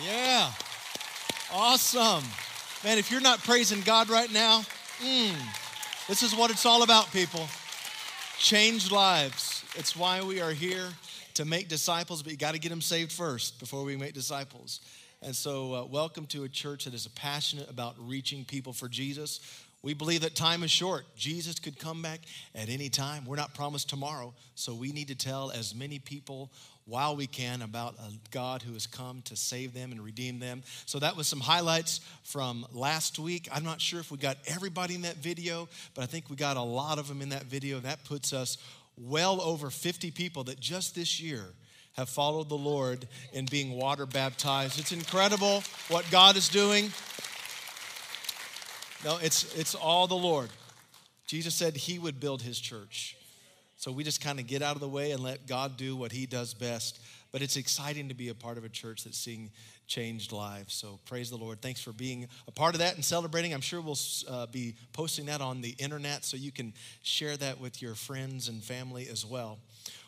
Yeah. Awesome. Man, if you're not praising God right now, mm, this is what it's all about, people. Change lives. It's why we are here to make disciples, but you got to get them saved first before we make disciples. And so, uh, welcome to a church that is passionate about reaching people for Jesus. We believe that time is short. Jesus could come back at any time. We're not promised tomorrow, so we need to tell as many people while we can about a God who has come to save them and redeem them. So that was some highlights from last week. I'm not sure if we got everybody in that video, but I think we got a lot of them in that video. That puts us well over 50 people that just this year have followed the Lord in being water baptized. It's incredible what God is doing. No, it's it's all the Lord. Jesus said he would build his church. So we just kind of get out of the way and let God do what He does best. But it's exciting to be a part of a church that's seeing changed lives. So praise the Lord. Thanks for being a part of that and celebrating. I'm sure we'll uh, be posting that on the internet so you can share that with your friends and family as well.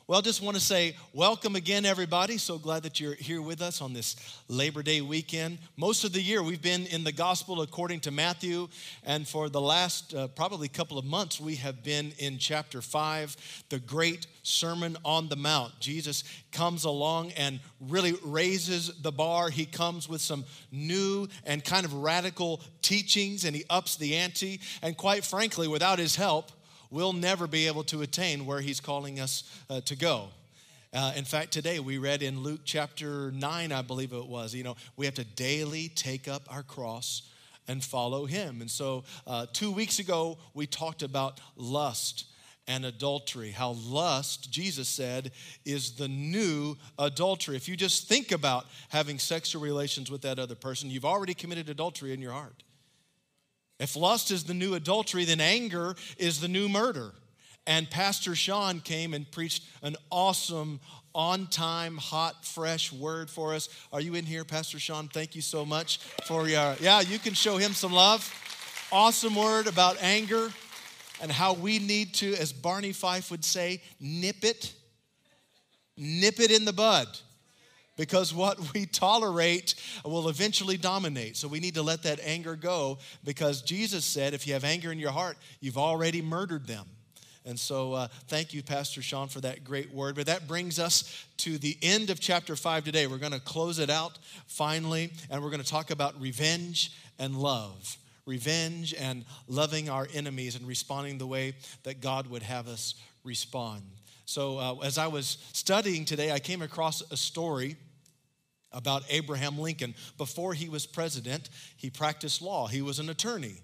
Well, just want to say welcome again, everybody. So glad that you're here with us on this Labor Day weekend. Most of the year, we've been in the gospel according to Matthew, and for the last uh, probably couple of months, we have been in chapter five, the great Sermon on the Mount. Jesus comes along and really raises the bar. He comes with some new and kind of radical teachings, and he ups the ante. And quite frankly, without his help, we'll never be able to attain where he's calling us uh, to go. Uh, in fact, today we read in Luke chapter 9, I believe it was, you know, we have to daily take up our cross and follow him. And so uh, two weeks ago, we talked about lust and adultery. How lust, Jesus said, is the new adultery. If you just think about having sexual relations with that other person, you've already committed adultery in your heart. If lust is the new adultery, then anger is the new murder. And Pastor Sean came and preached an awesome, on time, hot, fresh word for us. Are you in here, Pastor Sean? Thank you so much for your, yeah, you can show him some love. Awesome word about anger and how we need to, as Barney Fife would say, nip it, nip it in the bud because what we tolerate will eventually dominate. So we need to let that anger go because Jesus said, if you have anger in your heart, you've already murdered them. And so, uh, thank you, Pastor Sean, for that great word. But that brings us to the end of chapter five today. We're going to close it out finally, and we're going to talk about revenge and love. Revenge and loving our enemies and responding the way that God would have us respond. So, uh, as I was studying today, I came across a story about Abraham Lincoln. Before he was president, he practiced law, he was an attorney.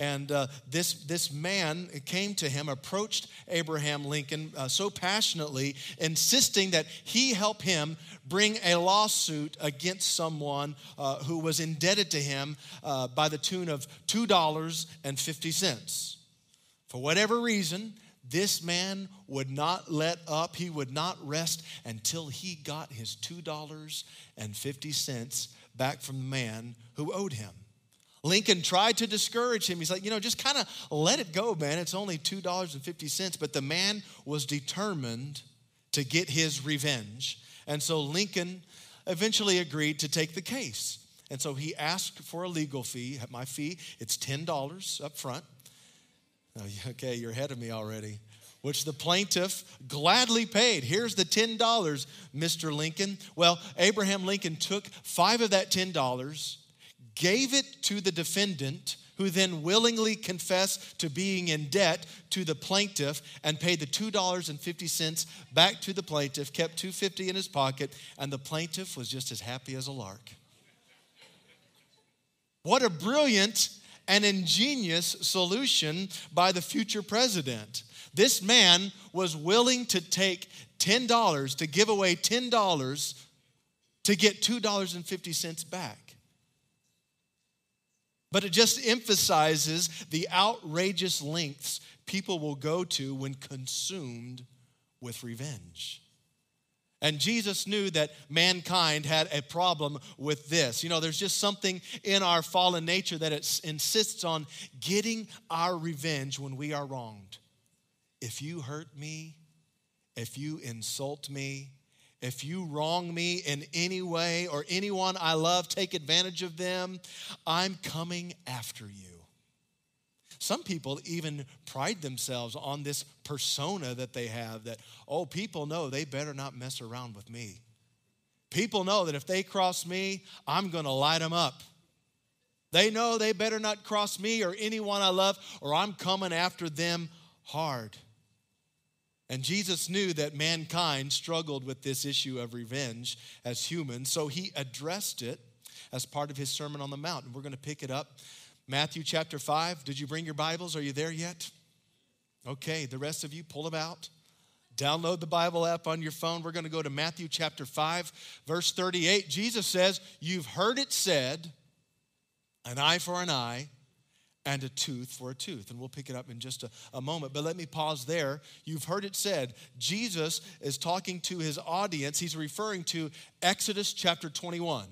And uh, this, this man came to him, approached Abraham Lincoln uh, so passionately, insisting that he help him bring a lawsuit against someone uh, who was indebted to him uh, by the tune of $2.50. For whatever reason, this man would not let up, he would not rest until he got his $2.50 back from the man who owed him. Lincoln tried to discourage him. He's like, you know, just kind of let it go, man. It's only $2.50. But the man was determined to get his revenge. And so Lincoln eventually agreed to take the case. And so he asked for a legal fee. My fee, it's $10 up front. Oh, okay, you're ahead of me already. Which the plaintiff gladly paid. Here's the $10, Mr. Lincoln. Well, Abraham Lincoln took five of that $10, gave it to the defendant, who then willingly confessed to being in debt to the plaintiff and paid the $2.50 back to the plaintiff, kept 250 in his pocket, and the plaintiff was just as happy as a lark. What a brilliant an ingenious solution by the future president. This man was willing to take $10, to give away $10 to get $2.50 back. But it just emphasizes the outrageous lengths people will go to when consumed with revenge. And Jesus knew that mankind had a problem with this. You know, there's just something in our fallen nature that it insists on getting our revenge when we are wronged. If you hurt me, if you insult me, if you wrong me in any way or anyone I love take advantage of them, I'm coming after you. Some people even pride themselves on this persona that they have that, oh, people know they better not mess around with me. People know that if they cross me, I'm going to light them up. They know they better not cross me or anyone I love, or I'm coming after them hard. And Jesus knew that mankind struggled with this issue of revenge as humans, so he addressed it as part of his Sermon on the Mount. And we're going to pick it up. Matthew chapter 5. Did you bring your Bibles? Are you there yet? Okay, the rest of you, pull them out. Download the Bible app on your phone. We're going to go to Matthew chapter 5, verse 38. Jesus says, You've heard it said, an eye for an eye and a tooth for a tooth. And we'll pick it up in just a, a, moment. But let me pause there. You've heard it said, Jesus is talking to his audience. He's referring to Exodus chapter 21.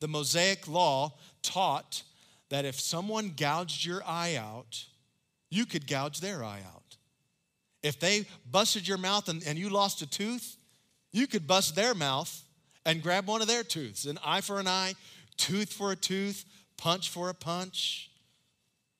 The Mosaic law taught that if someone gouged your eye out, you could gouge their eye out. If they busted your mouth and, and you lost a tooth, you could bust their mouth and grab one of their tooths. An eye for an eye, tooth for a tooth, punch for a punch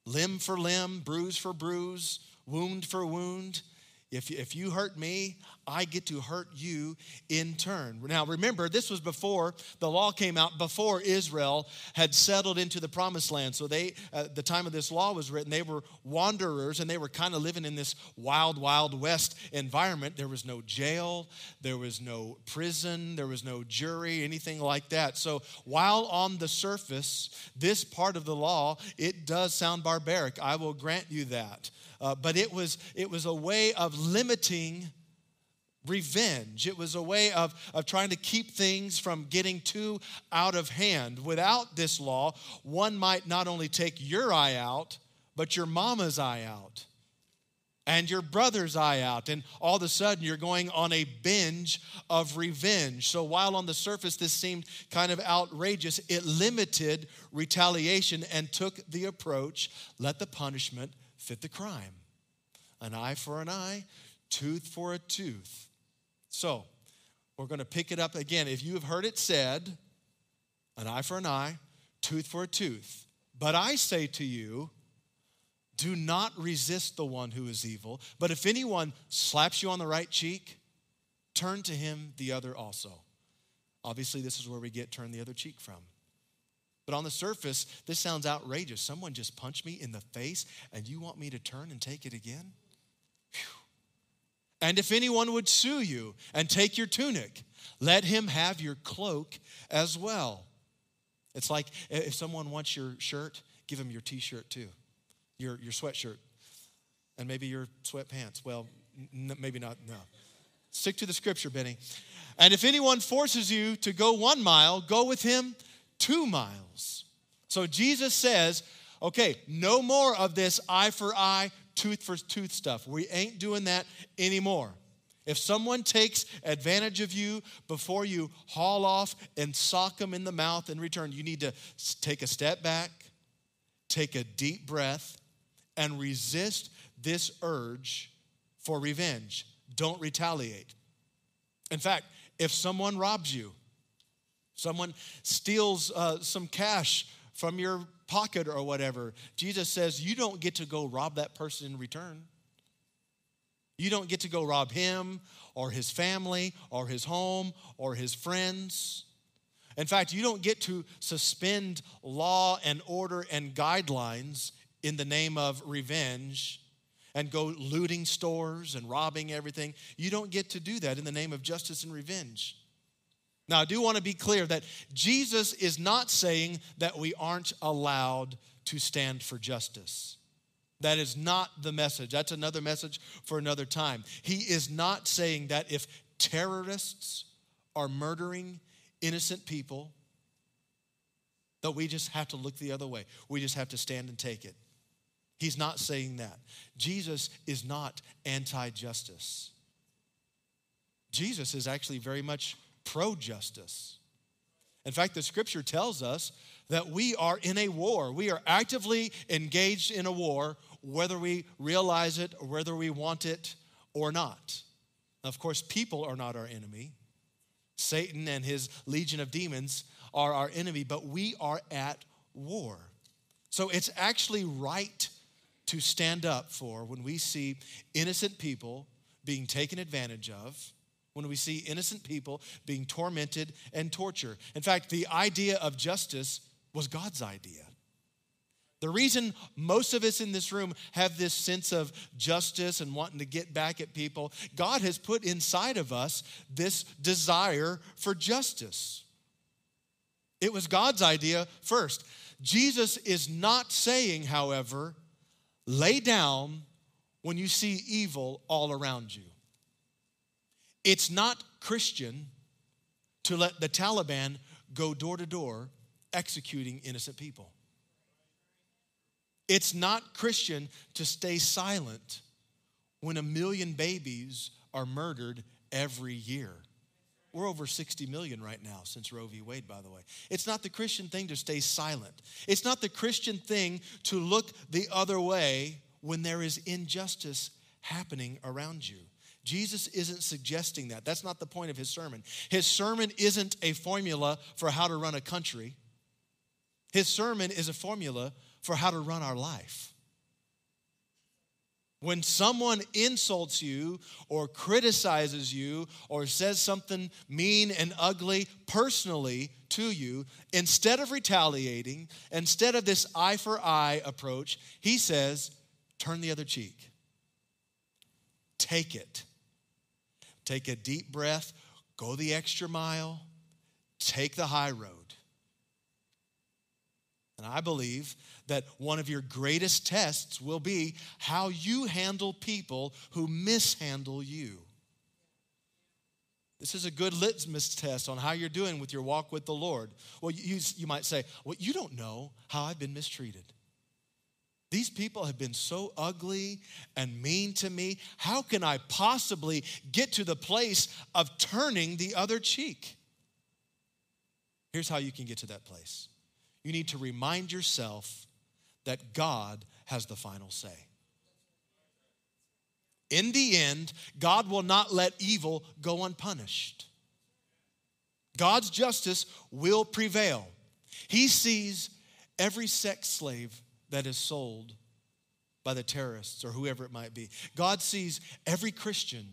limb for limb, bruise for bruise, wound for wound. If, if you hurt me, I get to hurt you in turn. Now, remember, this was before the law came out, before Israel had settled into the promised land. So, they, at the time of this law was written, they were wanderers and they were kind of living in this wild, wild west environment. There was no jail, there was no prison, there was no jury, anything like that. So, while on the surface, this part of the law, it does sound barbaric. I will grant you that. Uh, but it was, it was a way of limiting revenge. It was a way of, of trying to keep things from getting too out of hand. Without this law, one might not only take your eye out, but your mama's eye out and your brother's eye out. And all of a sudden, you're going on a binge of revenge. So, while on the surface this seemed kind of outrageous, it limited retaliation and took the approach let the punishment fit the crime. An eye for an eye, tooth for a tooth. So, we're going to pick it up again. If you have heard it said, an eye for an eye, tooth for a tooth. But I say to you, do not resist the one who is evil. But if anyone slaps you on the right cheek, turn to him the other also. Obviously, this is where we get turn the other cheek from. But on the surface, this sounds outrageous. Someone just punched me in the face, and you want me to turn and take it again? And if anyone would sue you and take your tunic, let him have your cloak as well. It's like if someone wants your shirt, give him your t shirt too, your, your sweatshirt, and maybe your sweatpants. Well, n- maybe not, no. Stick to the scripture, Benny. And if anyone forces you to go one mile, go with him two miles. So Jesus says, okay, no more of this eye for eye, tooth for tooth stuff. We ain't doing that anymore. If someone takes advantage of you before you haul off and sock them in the mouth in return, you need to take a step back, take a deep breath, and resist this urge for revenge. Don't retaliate. In fact, if someone robs you, Someone steals uh, some cash from your pocket or whatever. Jesus says you don't get to go rob that person in return. You don't get to go rob him or his family or his home or his friends. In fact, you don't get to suspend law and order and guidelines in the name of revenge and go looting stores and robbing everything. You don't get to do that in the name of justice and revenge. Now, I do want to be clear that Jesus is not saying that we aren't allowed to stand for justice. That is not the message. That's another message for another time. He is not saying that if terrorists are murdering innocent people, that we just have to look the other way. We just have to stand and take it. He's not saying that. Jesus is not anti justice. Jesus is actually very much pro justice. In fact, the scripture tells us that we are in a war. We are actively engaged in a war, whether we realize it or whether we want it or not. Of course, people are not our enemy. Satan and his legion of demons are our enemy, but we are at war. So it's actually right to stand up for when we see innocent people being taken advantage of, when we see innocent people being tormented and tortured. In fact, the idea of justice was God's idea. The reason most of us in this room have this sense of justice and wanting to get back at people, God has put inside of us this desire for justice. It was God's idea first. Jesus is not saying, however, lay down when you see evil all around you. It's not Christian to let the Taliban go door to door executing innocent people. It's not Christian to stay silent when a million babies are murdered every year. We're over 60 million right now since Roe v. Wade, by the way. It's not the Christian thing to stay silent. It's not the Christian thing to look the other way when there is injustice happening around you. Jesus isn't suggesting that. That's not the point of his sermon. His sermon isn't a formula for how to run a country, his sermon is a formula for how to run our life. When someone insults you or criticizes you or says something mean and ugly personally to you, instead of retaliating, instead of this eye for eye approach, he says, turn the other cheek. Take it. Take a deep breath, go the extra mile, take the high road. And I believe that one of your greatest tests will be how you handle people who mishandle you. This is a good litmus test on how you're doing with your walk with the Lord. Well, you, you might say, Well, you don't know how I've been mistreated. These people have been so ugly and mean to me. How can I possibly get to the place of turning the other cheek? Here's how you can get to that place you need to remind yourself that God has the final say. In the end, God will not let evil go unpunished. God's justice will prevail. He sees every sex slave that is sold by the terrorists or whoever it might be. God sees every Christian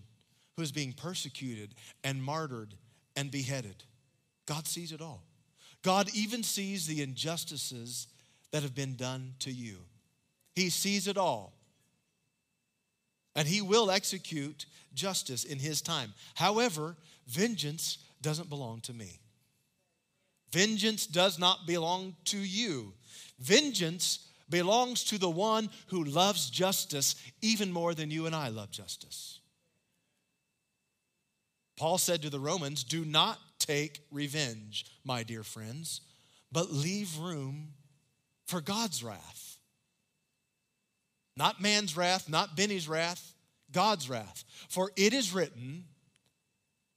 who is being persecuted and martyred and beheaded. God sees it all. God even sees the injustices that have been done to you. He sees it all. And He will execute justice in His time. However, vengeance doesn't belong to me. Vengeance does not belong to you. Vengeance belongs to the one who loves justice even more than you and I love justice. Paul said to the Romans, Do not take revenge, my dear friends, but leave room for God's wrath. Not man's wrath, not Benny's wrath, God's wrath. For it is written,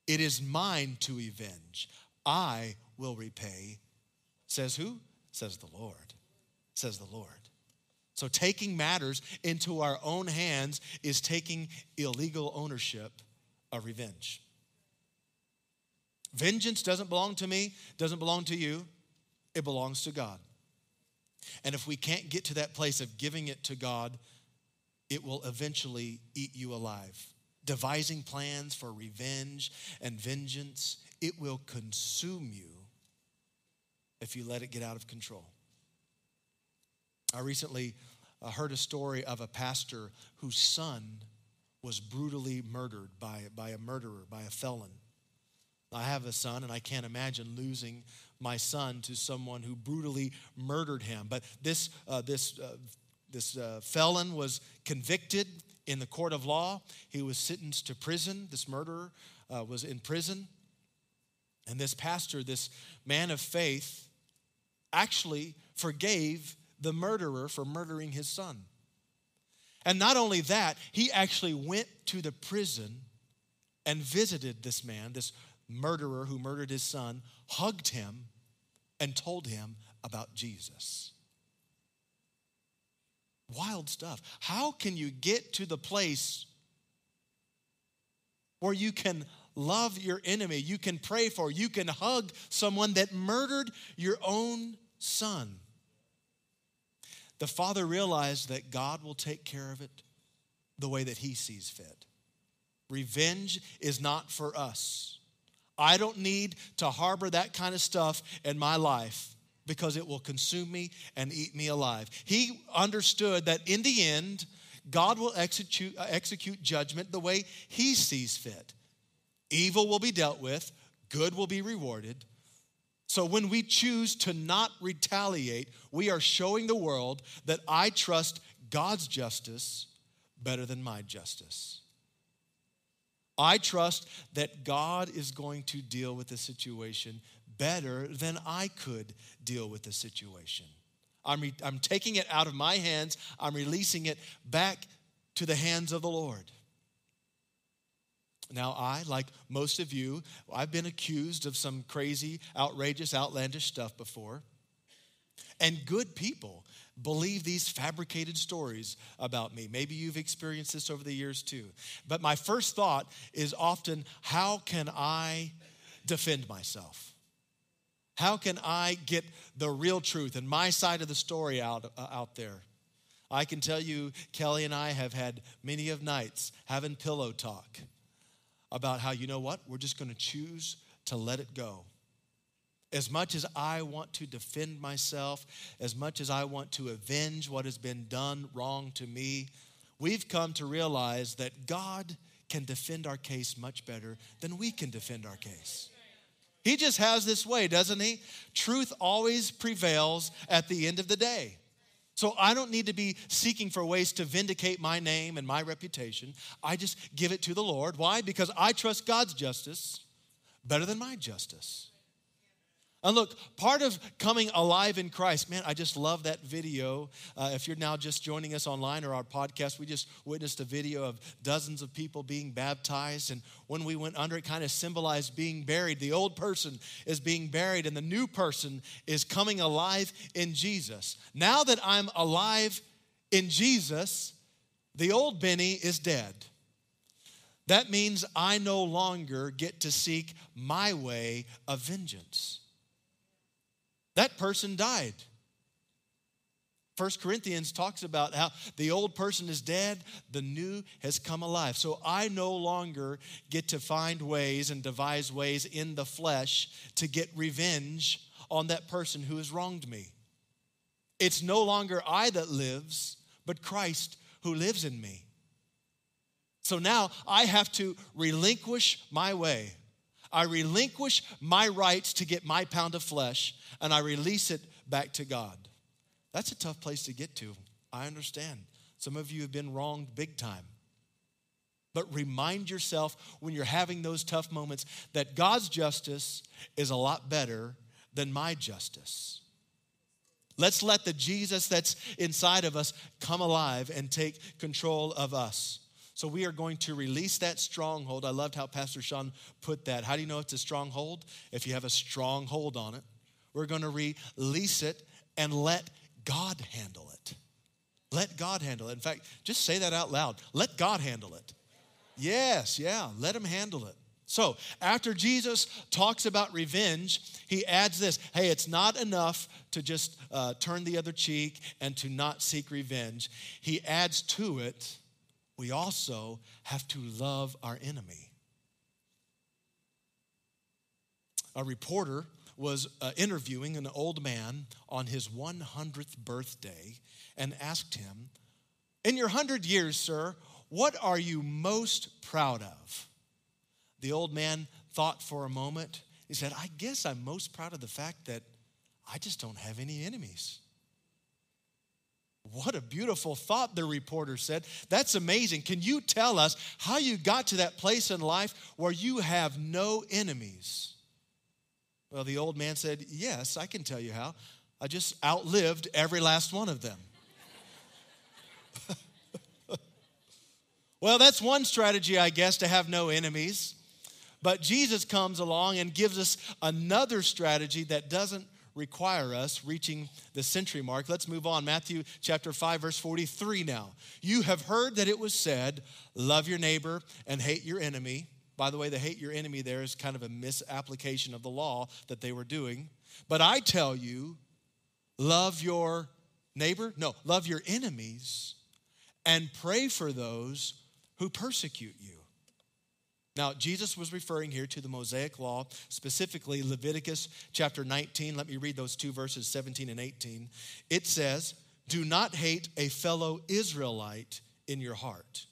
It is mine to avenge. I will repay. Says who? Says the Lord. Says the Lord. So taking matters into our own hands is taking illegal ownership of revenge. Vengeance doesn't belong to me, doesn't belong to you, it belongs to God. And if we can't get to that place of giving it to God, it will eventually eat you alive. Devising plans for revenge and vengeance, it will consume you if you let it get out of control. I recently uh, heard a story of a pastor whose son was brutally murdered by, by a murderer, by a felon. I have a son, and I can't imagine losing my son to someone who brutally murdered him. But this, uh, this, uh, this uh, felon was convicted in the court of law. He was sentenced to prison. This murderer uh, was in prison. And this pastor, this man of faith, actually forgave the murderer for murdering his son. And not only that, he actually went to the prison and visited this man, this murderer who murdered his son, hugged him and told him about Jesus. Wild stuff. How can you get to the place where you can love your enemy. You can pray for, you can hug someone that murdered your own son. The father realized that God will take care of it the way that he sees fit. Revenge is not for us. I don't need to harbor that kind of stuff in my life because it will consume me and eat me alive. He understood that in the end, God will execute, uh, execute judgment the way He sees fit. Evil will be dealt with, good will be rewarded. So when we choose to not retaliate, we are showing the world that I trust God's justice better than my justice. I trust that God is going to deal with the situation better than I could deal with the situation. I'm, re- I'm taking it out of my hands, I'm releasing it back to the hands of the Lord. Now, I, like most of you, I've been accused of some crazy, outrageous, outlandish stuff before. And good people believe these fabricated stories about me. Maybe you've experienced this over the years too. But my first thought is often how can I defend myself? How can I get the real truth and my side of the story out, uh, out there? I can tell you, Kelly and I have had many of nights having pillow talk about how, you know what, we're just going to choose to let it go. As much as I want to defend myself, as much as I want to avenge what has been done wrong to me, we've come to realize that God can defend our case much better than we can defend our case. He just has this way, doesn't he? Truth always prevails at the end of the day. So I don't need to be seeking for ways to vindicate my name and my reputation. I just give it to the Lord. Why? Because I trust God's justice better than my justice. And look, part of coming alive in Christ, man, I just love that video. Uh, if you're now just joining us online or our podcast, we just witnessed a video of dozens of people being baptized. And when we went under, it kind of symbolized being buried. The old person is being buried, and the new person is coming alive in Jesus. Now that I'm alive in Jesus, the old Benny is dead. That means I no longer get to seek my way of vengeance that person died. First Corinthians talks about how the old person is dead, the new has come alive. So I no longer get to find ways and devise ways in the flesh to get revenge on that person who has wronged me. It's no longer I that lives, but Christ who lives in me. So now I have to relinquish my way. I relinquish my rights to get my pound of flesh and I release it back to God. That's a tough place to get to. I understand. Some of you have been wronged big time. But remind yourself when you're having those tough moments that God's justice is a lot better than my justice. Let's let the Jesus that's inside of us come alive and take control of us. So we are going to release that stronghold. I loved how Pastor Sean put that. How do you know it's a stronghold? If you have a stronghold on it. We're going to release it and let God handle it. Let God handle it. In fact, just say that out loud. Let God handle it. Yes, yeah, let Him handle it. So, after Jesus talks about revenge, he adds this hey, it's not enough to just uh, turn the other cheek and to not seek revenge. He adds to it we also have to love our enemy. A reporter was uh, interviewing an old man on his 100th birthday and asked him, In your 100 years, sir, what are you most proud of? The old man thought for a moment. He said, I guess I'm most proud of the fact that I just don't have any enemies. What a beautiful thought, the reporter said. That's amazing. Can you tell us how you got to that place in life where you have no enemies? Well, the old man said, Yes, I can tell you how. I just outlived every last one of them. well, that's one strategy, I guess, to have no enemies. But Jesus comes along and gives us another strategy that doesn't require us reaching the century mark. Let's move on. Matthew chapter 5 verse 43 now. You have heard that it was said, love your neighbor and hate your enemy. By the way, the hate your enemy there is kind of a misapplication of the law that they were doing. But I tell you, love your neighbor, no, love your enemies and pray for those who persecute you. Now, Jesus was referring here to the Mosaic law, specifically Leviticus chapter 19. Let me read those two verses, 17 and 18. It says, Do not hate a fellow Israelite in your heart.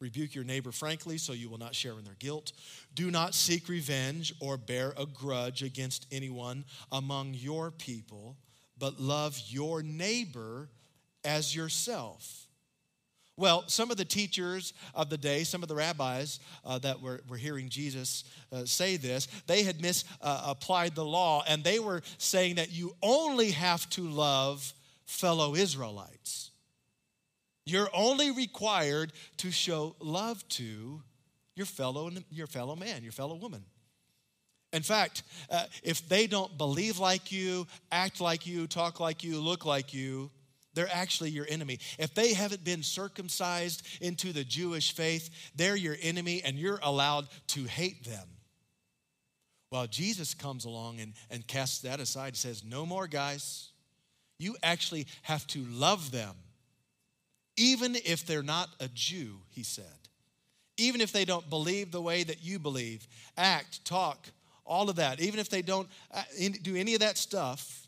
Rebuke your neighbor frankly so you will not share in their guilt. Do not seek revenge or bear a grudge against anyone among your people, but love your neighbor as yourself. Well, some of the teachers of the day, some of the rabbis uh, that were, were hearing Jesus uh, say this, they had misapplied uh, the law and they were saying that you only have to love fellow Israelites. You're only required to show love to your fellow, your fellow man, your fellow woman. In fact, uh, if they don't believe like you, act like you, talk like you, look like you, they're actually your enemy. If they haven't been circumcised into the Jewish faith, they're your enemy and you're allowed to hate them. Well, Jesus comes along and, and casts that aside and says, No more, guys. You actually have to love them, even if they're not a Jew, he said. Even if they don't believe the way that you believe, act, talk, all of that, even if they don't uh, do any of that stuff,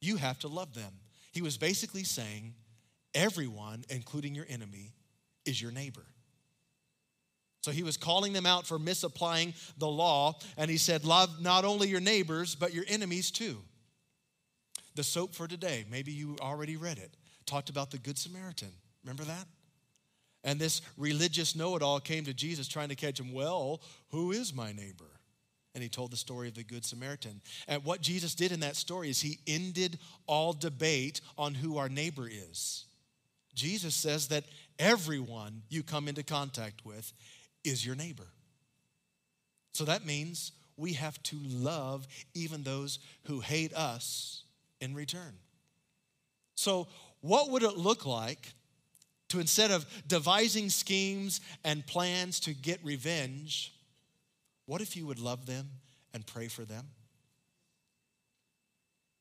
you have to love them. He was basically saying, everyone, including your enemy, is your neighbor. So he was calling them out for misapplying the law, and he said, Love not only your neighbors, but your enemies too. The soap for today, maybe you already read it, talked about the Good Samaritan. Remember that? And this religious know it all came to Jesus trying to catch him. Well, who is my neighbor? And he told the story of the Good Samaritan. And what Jesus did in that story is he ended all debate on who our neighbor is. Jesus says that everyone you come into contact with is your neighbor. So that means we have to love even those who hate us in return. So, what would it look like to instead of devising schemes and plans to get revenge, what if you would love them and pray for them?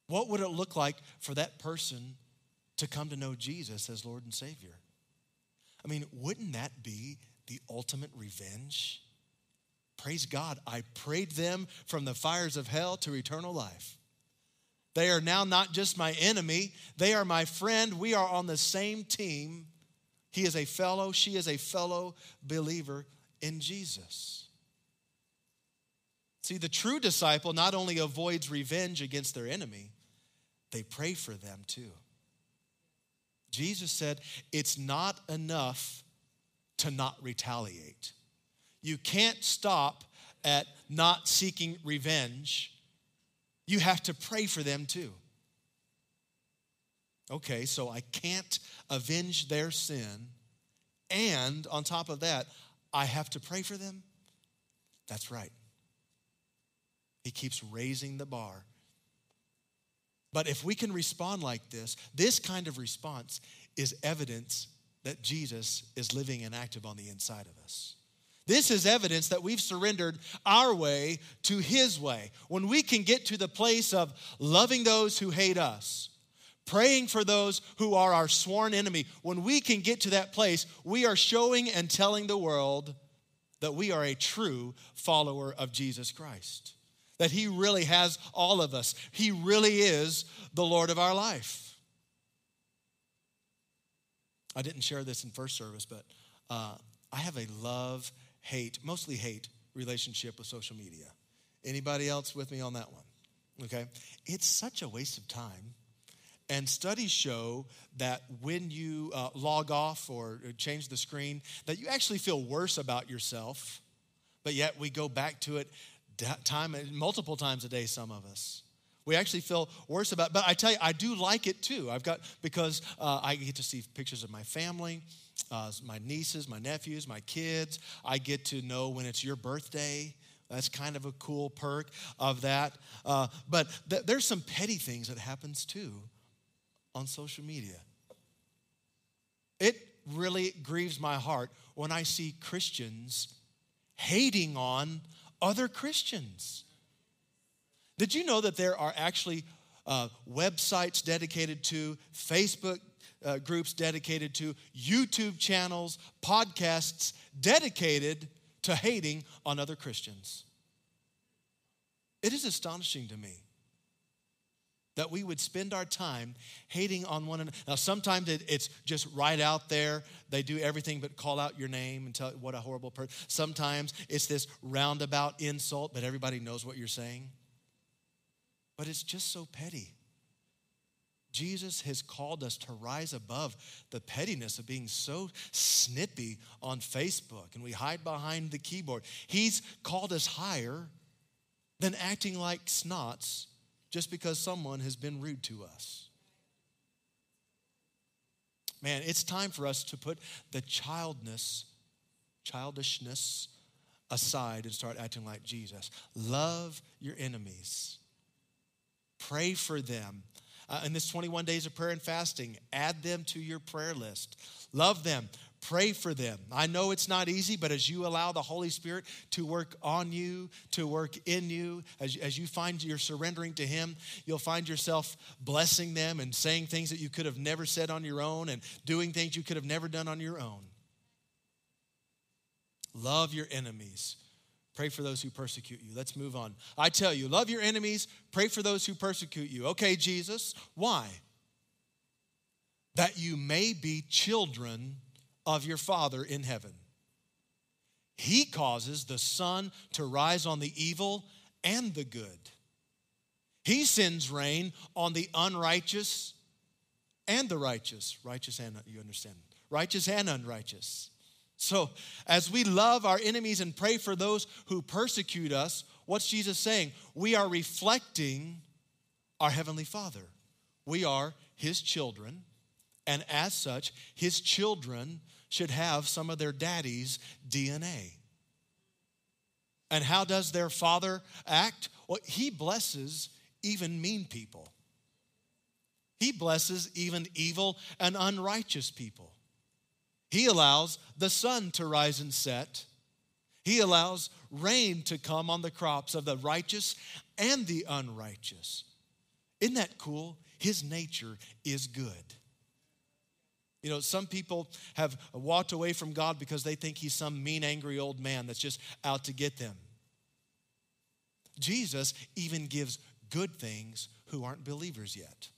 What would it look like for that person to come to know Jesus as Lord and Savior? I mean, wouldn't that be the ultimate revenge? Praise God, I prayed them from the fires of hell to eternal life. They are now not just my enemy, they are my friend. We are on the same team. He is a fellow, she is a fellow believer in Jesus. See, the true disciple not only avoids revenge against their enemy, they pray for them too. Jesus said, It's not enough to not retaliate. You can't stop at not seeking revenge. You have to pray for them too. Okay, so I can't avenge their sin. And on top of that, I have to pray for them? That's right. He keeps raising the bar. But if we can respond like this, this kind of response is evidence that Jesus is living and active on the inside of us. This is evidence that we've surrendered our way to His way. When we can get to the place of loving those who hate us, praying for those who are our sworn enemy, when we can get to that place, we are showing and telling the world that we are a true follower of Jesus Christ that He really has all of us. He really is the Lord of our life. I didn't share this in first service, but uh, I have a love hate, mostly hate relationship with social media. Anybody else with me on that one? Okay. It's such a waste of time. And studies show that when you uh, log off or change the screen, that you actually feel worse about yourself, but yet we go back to it time, multiple times a day, some of us. We actually feel worse about it. But I tell you, I do like it too. I've got, because uh, I get to see pictures of my family, uh, my nieces, my nephews, my kids. I get to know when it's your birthday. That's kind of a cool perk of that. Uh, but th- there's some petty things that happens too on social media. It really grieves my heart when I see Christians hating on other Christians. Did you know that there are actually uh, websites dedicated to, Facebook uh, groups dedicated to, YouTube channels, podcasts dedicated to hating on other Christians? It is astonishing to me that we would spend our time hating on one another. Now, sometimes it's just right out there. They do everything but call out your name and tell what a horrible person. Sometimes it's this roundabout insult, but everybody knows what you're saying. But it's just so petty. Jesus has called us to rise above the pettiness of being so snippy on Facebook and we hide behind the keyboard. He's called us higher than acting like snots just because someone has been rude to us. Man, it's time for us to put the childness, childishness aside and start acting like Jesus. Love your enemies. Pray for them. Uh, in this 21 days of prayer and fasting, add them to your prayer list. Love them. Pray for them. I know it's not easy, but as you allow the Holy Spirit to work on you, to work in you, as, as you find you're surrendering to Him, you'll find yourself blessing them and saying things that you could have never said on your own and doing things you could have never done on your own. Love your enemies. Pray for those who persecute you. Let's move on. I tell you, love your enemies, pray for those who persecute you. Okay, Jesus, why? That you may be children of your Father in heaven. He causes the sun to rise on the evil and the good. He sends rain on the unrighteous and the righteous. Righteous and, you understand, righteous and unrighteous. So, as we love our enemies and pray for those who persecute us, what's Jesus saying? We are reflecting our Heavenly Father. We are His children, and as such, His children should have some of their daddy's DNA. And how does their father act? Well, he blesses even mean people. He blesses even evil and unrighteous people. He allows the sun to rise and set. He allows rain to come on the crops of the righteous and the unrighteous. Isn't that cool? His nature is good. You know, some people have walked away from God because they think he's some mean, angry old man that's just out to get them. Jesus even gives good things who aren't believers yet.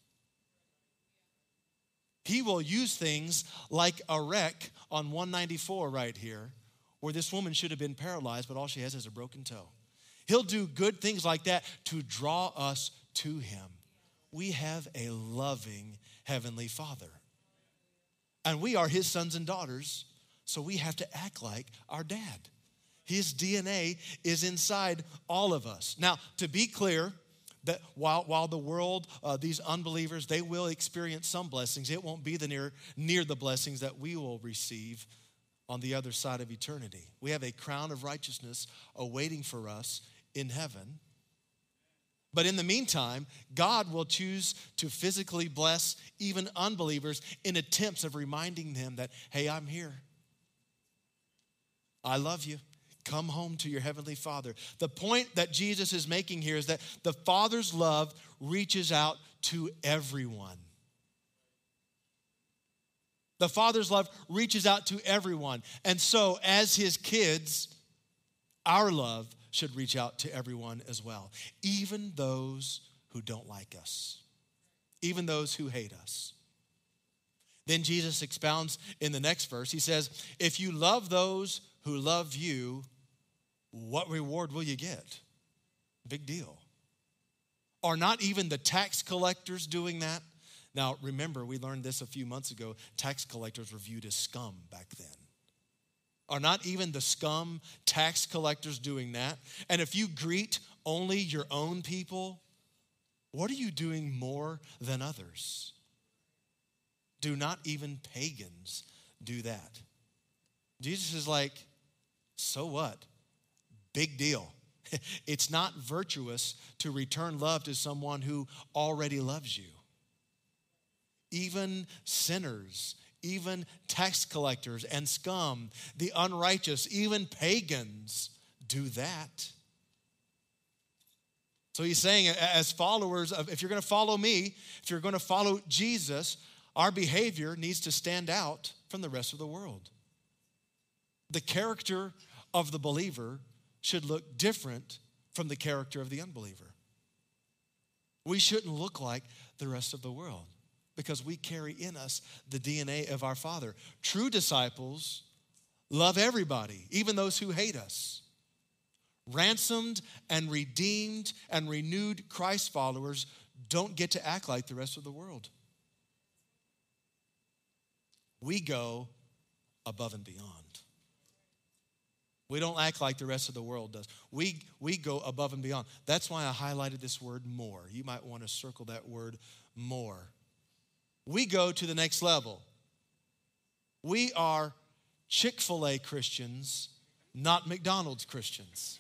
He will use things like a wreck on 194 right here, where this woman should have been paralyzed, but all she has is a broken toe. He'll do good things like that to draw us to Him. We have a loving Heavenly Father. And we are his sons and daughters, so we have to act like our dad. His DNA is inside all of us. Now, to be clear, that while, while the world, uh, these unbelievers, they will experience some blessings, it won't be the near, near the blessings that we will receive on the other side of eternity. We have a crown of righteousness awaiting for us in heaven. But in the meantime, God will choose to physically bless even unbelievers in attempts of reminding them that, hey, I'm here. I love you. Come home to your heavenly Father. The point that Jesus is making here is that the Father's love reaches out to everyone. The Father's love reaches out to everyone. And so, as His kids, our love should reach out to everyone as well, even those who don't like us, even those who hate us. Then Jesus expounds in the next verse. He says, If you love those who love you, what reward will you get? Big deal. Are not even the tax collectors doing that? Now, remember, we learned this a few months ago. Tax collectors were viewed as scum back then. Are not even the scum tax collectors doing that? And if you greet only your own people, what are you doing more than others? Do not even pagans do that? Jesus is like, so what? Big deal. It's not virtuous to return love to someone who already loves you. Even sinners even tax collectors and scum, the unrighteous, even pagans do that. So he's saying, as followers of, if you're going to follow me, if you're going to follow Jesus, our behavior needs to stand out from the rest of the world. The character of the believer should look different from the character of the unbeliever. We shouldn't look like the rest of the world because we carry in us the DNA of our Father. True disciples love everybody, even those who hate us. Ransomed and redeemed and renewed Christ followers don't get to act like the rest of the world. We go above and beyond. We don't act like the rest of the world does. We, we go above and beyond. That's why I highlighted this word more. You might want to circle that word more. We go to the next level. We are Chick fil A Christians, not McDonald's Christians.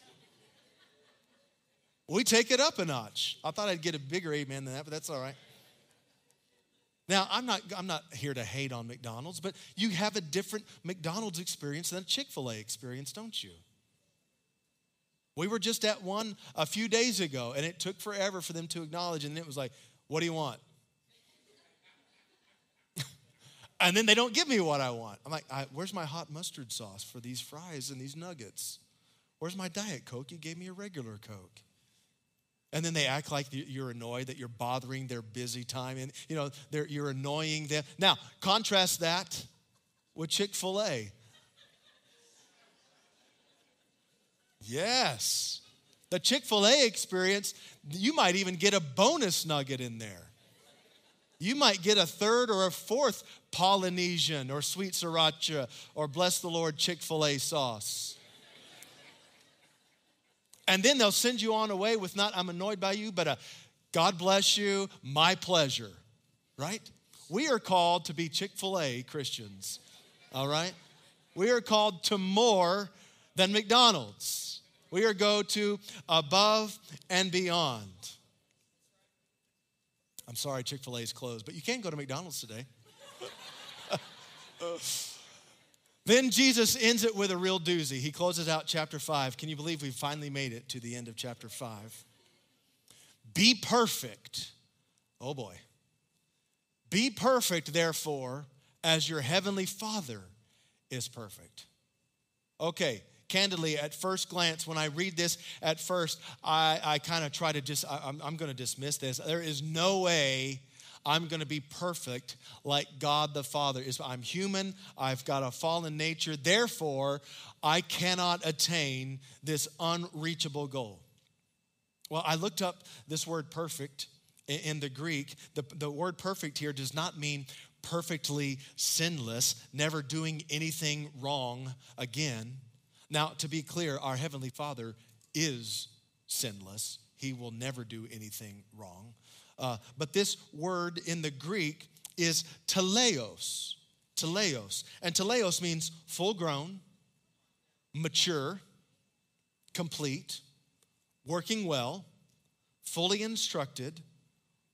We take it up a notch. I thought I'd get a bigger amen than that, but that's all right. Now, I'm not, I'm not here to hate on McDonald's, but you have a different McDonald's experience than a Chick fil A experience, don't you? We were just at one a few days ago, and it took forever for them to acknowledge, and it was like, What do you want? And then they don't give me what I want. I'm like, Where's my hot mustard sauce for these fries and these nuggets? Where's my Diet Coke? You gave me a regular Coke. And then they act like you're annoyed that you're bothering their busy time and you know you're annoying them. Now, contrast that with Chick-fil-A. Yes. The Chick-fil-A experience, you might even get a bonus nugget in there. You might get a third or a fourth Polynesian or sweet sriracha or bless the Lord Chick-fil-A sauce. And then they'll send you on away with not, I'm annoyed by you, but a God bless you, my pleasure, right? We are called to be Chick fil A Christians, all right? We are called to more than McDonald's. We are go to above and beyond. I'm sorry, Chick fil A is closed, but you can go to McDonald's today. Then Jesus ends it with a real doozy. He closes out chapter 5. Can you believe we've finally made it to the end of chapter 5? Be perfect. Oh boy. Be perfect, therefore, as your heavenly Father is perfect. Okay, candidly, at first glance, when I read this at first, I, I kind of try to just, I, I'm, I'm going to dismiss this. There is no way I'm going to be perfect like God the Father is. I'm human, I've got a fallen nature, therefore, I cannot attain this unreachable goal. Well, I looked up this word perfect in the Greek. The, the word perfect here does not mean perfectly sinless, never doing anything wrong again. Now, to be clear, our Heavenly Father is sinless. He will never do anything wrong. Uh, but this word in the Greek is teleos. Teleos. And teleos means full grown, mature, complete, working well, fully instructed,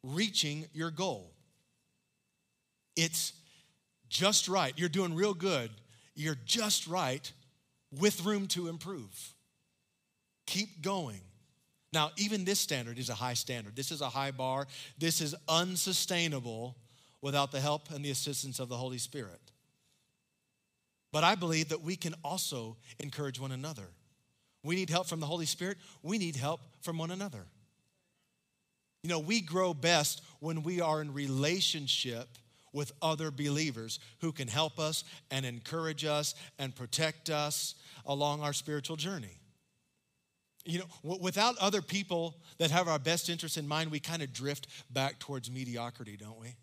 reaching your goal. It's just right. You're doing real good. You're just right with room to improve. Keep going. Now, even this standard is a high standard. This is a high bar. This is unsustainable without the help and the assistance of the Holy Spirit. But I believe that we can also encourage one another. We need help from the Holy Spirit, we need help from one another. You know, we grow best when we are in relationship with other believers who can help us and encourage us and protect us along our spiritual journey you know, without other people that have our best interests in mind, we kind of drift back towards mediocrity, don't we?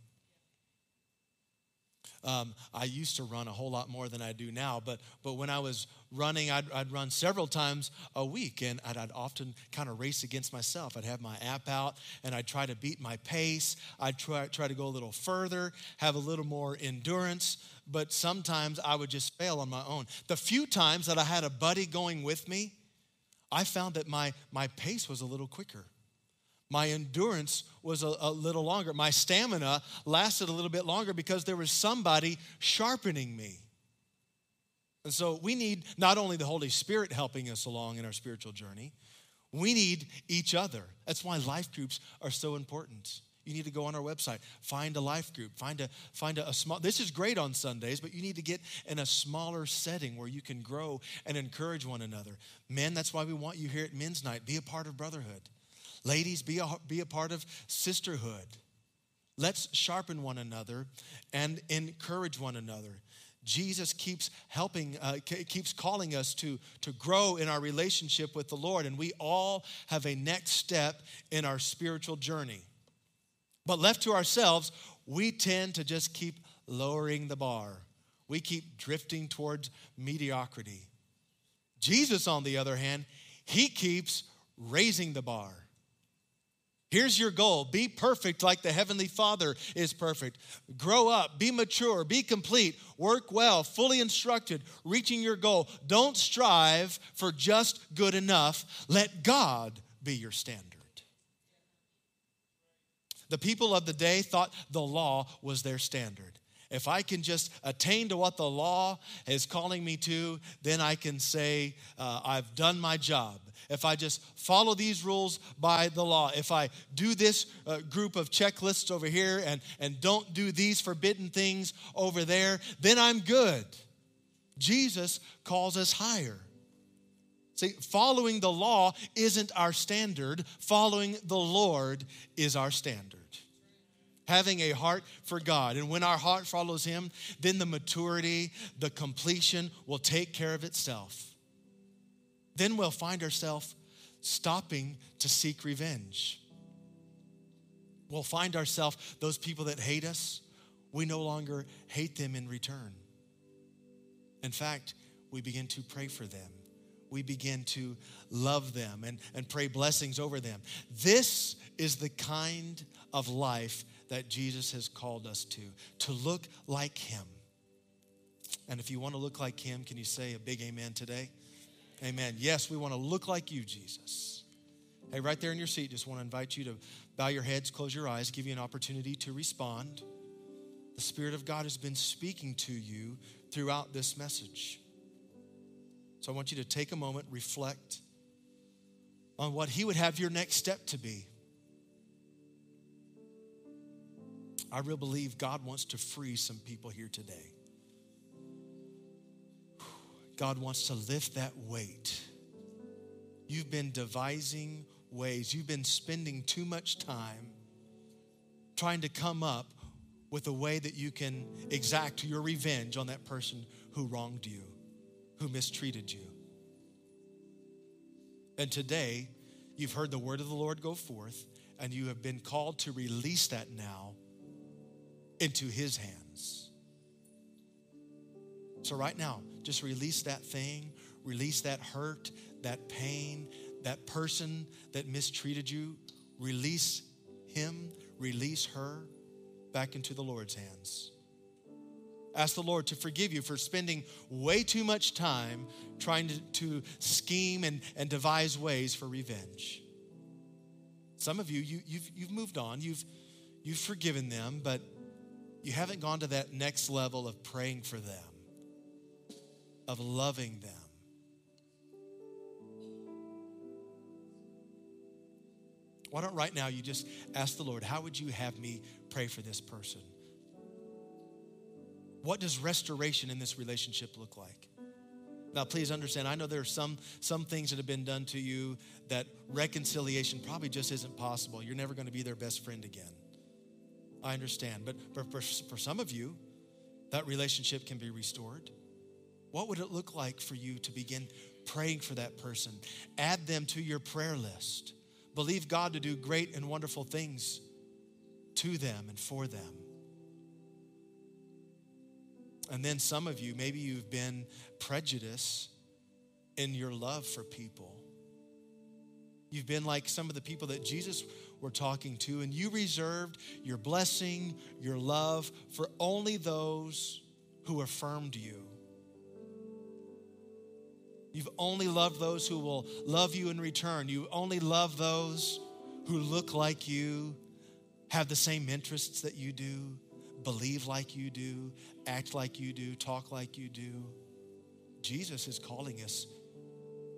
Um, I used to run a whole lot more than I do now, but, but when I was running, I'd, I'd run several times a week, and I'd, I'd often kind of race against myself. I'd have my app out, and I'd try to beat my pace. I'd try, try to go a little further, have a little more endurance, but sometimes I would just fail on my own. The few times that I had a buddy going with me, I found that my, my pace was a little quicker. My endurance was a, a, little longer. My stamina lasted a little bit longer because there was somebody sharpening me. And so we need not only the Holy Spirit helping us along in our spiritual journey, we need each other. That's why life groups are so important. You need to go on our website, find a life group, find a find a, a, small. This is great on Sundays, but you need to get in a smaller setting where you can grow and encourage one another. Men, that's why we want you here at Men's Night. Be a part of brotherhood. Ladies, be a, be a part of sisterhood. Let's sharpen one another and encourage one another. Jesus keeps helping, uh, keeps calling us to, to grow in our relationship with the Lord, and we all have a next step in our spiritual journey. But left to ourselves, we tend to just keep lowering the bar. We keep drifting towards mediocrity. Jesus, on the other hand, he keeps raising the bar. Here's your goal be perfect like the Heavenly Father is perfect. Grow up, be mature, be complete, work well, fully instructed, reaching your goal. Don't strive for just good enough. Let God be your standard. The people of the day thought the law was their standard. If I can just attain to what the law is calling me to, then I can say, uh, I've done my job. If I just follow these rules by the law, if I do this uh, group of checklists over here and, and don't do these forbidden things over there, then I'm good. Jesus calls us higher. See, following the law isn't our standard, following the Lord is our standard. Having a heart for God. And when our heart follows Him, then the maturity, the completion will take care of itself. Then we'll find ourselves stopping to seek revenge. We'll find ourselves, those people that hate us, we no longer hate them in return. In fact, we begin to pray for them we begin to love them and, and pray blessings over them. This is the kind of life that Jesus has called us to, to look like Him. And if you want to look like Him, can you say a big amen today? Amen. Yes, we want to look like you, Jesus. Hey, right there in your seat, just want to invite you to bow your heads, close your eyes, give you an opportunity to respond. The Spirit of God has been speaking to you throughout this message. So I want you to take a moment, reflect on what He would have your next step to be. I really believe God wants to free some people here today. God wants to lift that weight. You've been devising ways, you've been spending too much time trying to come up with a way that you can exact your revenge on that person who wronged you who mistreated you. And today, you've heard the word of the Lord go forth, and you have been called to release that now into His hands. So, right now, just release that thing, release that hurt, that pain, that person that mistreated you. Release him, release her back into the Lord's hands. Ask the Lord to forgive you for spending way too much time trying to, to scheme and, and devise ways for revenge. Some of you, you you've, you've moved on, you've, you've forgiven them, but you haven't gone to that next level of praying for them, of loving them. Why don't right now you just ask the Lord, how would you have me pray for this person? What does restoration in this relationship look like? Now, please understand, I know there are some, some things that have been done to you that reconciliation probably just isn't possible. You're never going to be their best friend again. I understand. But for, for, some of you, that relationship can be restored. What would it look like for you to begin praying for that person? Add them to your prayer list. Believe God to do great and wonderful things to them and for them. And then some of you, maybe you've been prejudiced in your love for people. You've been like some of the people that Jesus were talking to, and you reserved your blessing, your love for only those who affirmed you. You've only loved those who will love you in return. You only love those who look like you, have the same interests that you do, believe like you do, act like you do, talk like you do. Jesus is calling us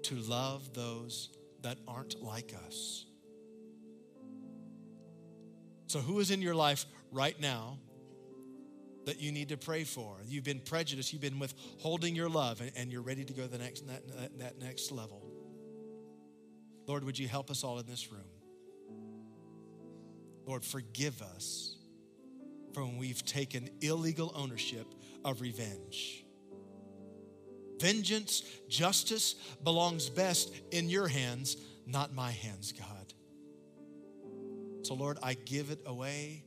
to love those that aren't like us. So, who is in your life right now that you need to pray for? You've been prejudiced, you've been withholding your love, and, and you're ready to go to the next, that, that, next level. Lord, would you help us all in this room? Lord, forgive us for when we've taken illegal ownership of revenge. Vengeance, justice belongs best in your hands, not my hands, God. So, Lord, I give it away.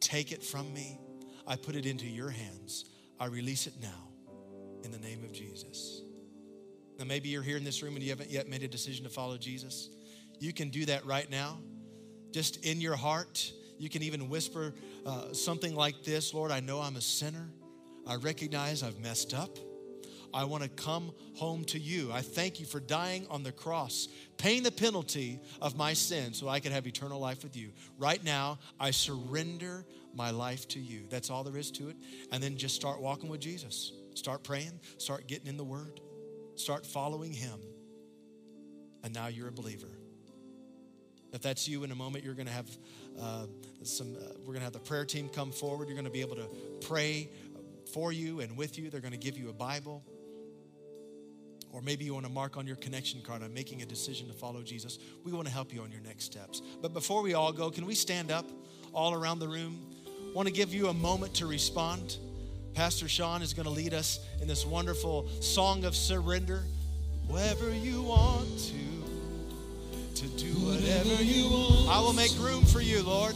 Take it from me. I put it into your hands. I release it now in the name of Jesus. Now, maybe you're here in this room and you haven't yet made a decision to follow Jesus. You can do that right now, just in your heart. You can even whisper uh, something like this Lord, I know I'm a sinner. I recognize I've messed up. I want to come home to you. I thank you for dying on the cross, paying the penalty of my sin so I could have eternal life with you. Right now, I surrender my life to you. That's all there is to it. And then just start walking with Jesus. Start praying, start getting in the Word, start following Him. And now you're a believer. If that's you, in a moment, you're going to have uh, some, uh, we're going to have the prayer team come forward. You're going to be able to pray for you and with you. They're going to give you a Bible. Or maybe you want to mark on your connection card, I'm making a decision to follow Jesus. We want to help you on your next steps. But before we all go, can we stand up all around the room? Want to give you a moment to respond. Pastor Sean is going to lead us in this wonderful song of surrender. Wherever you want to, to do whatever you want. I will make room for you, Lord.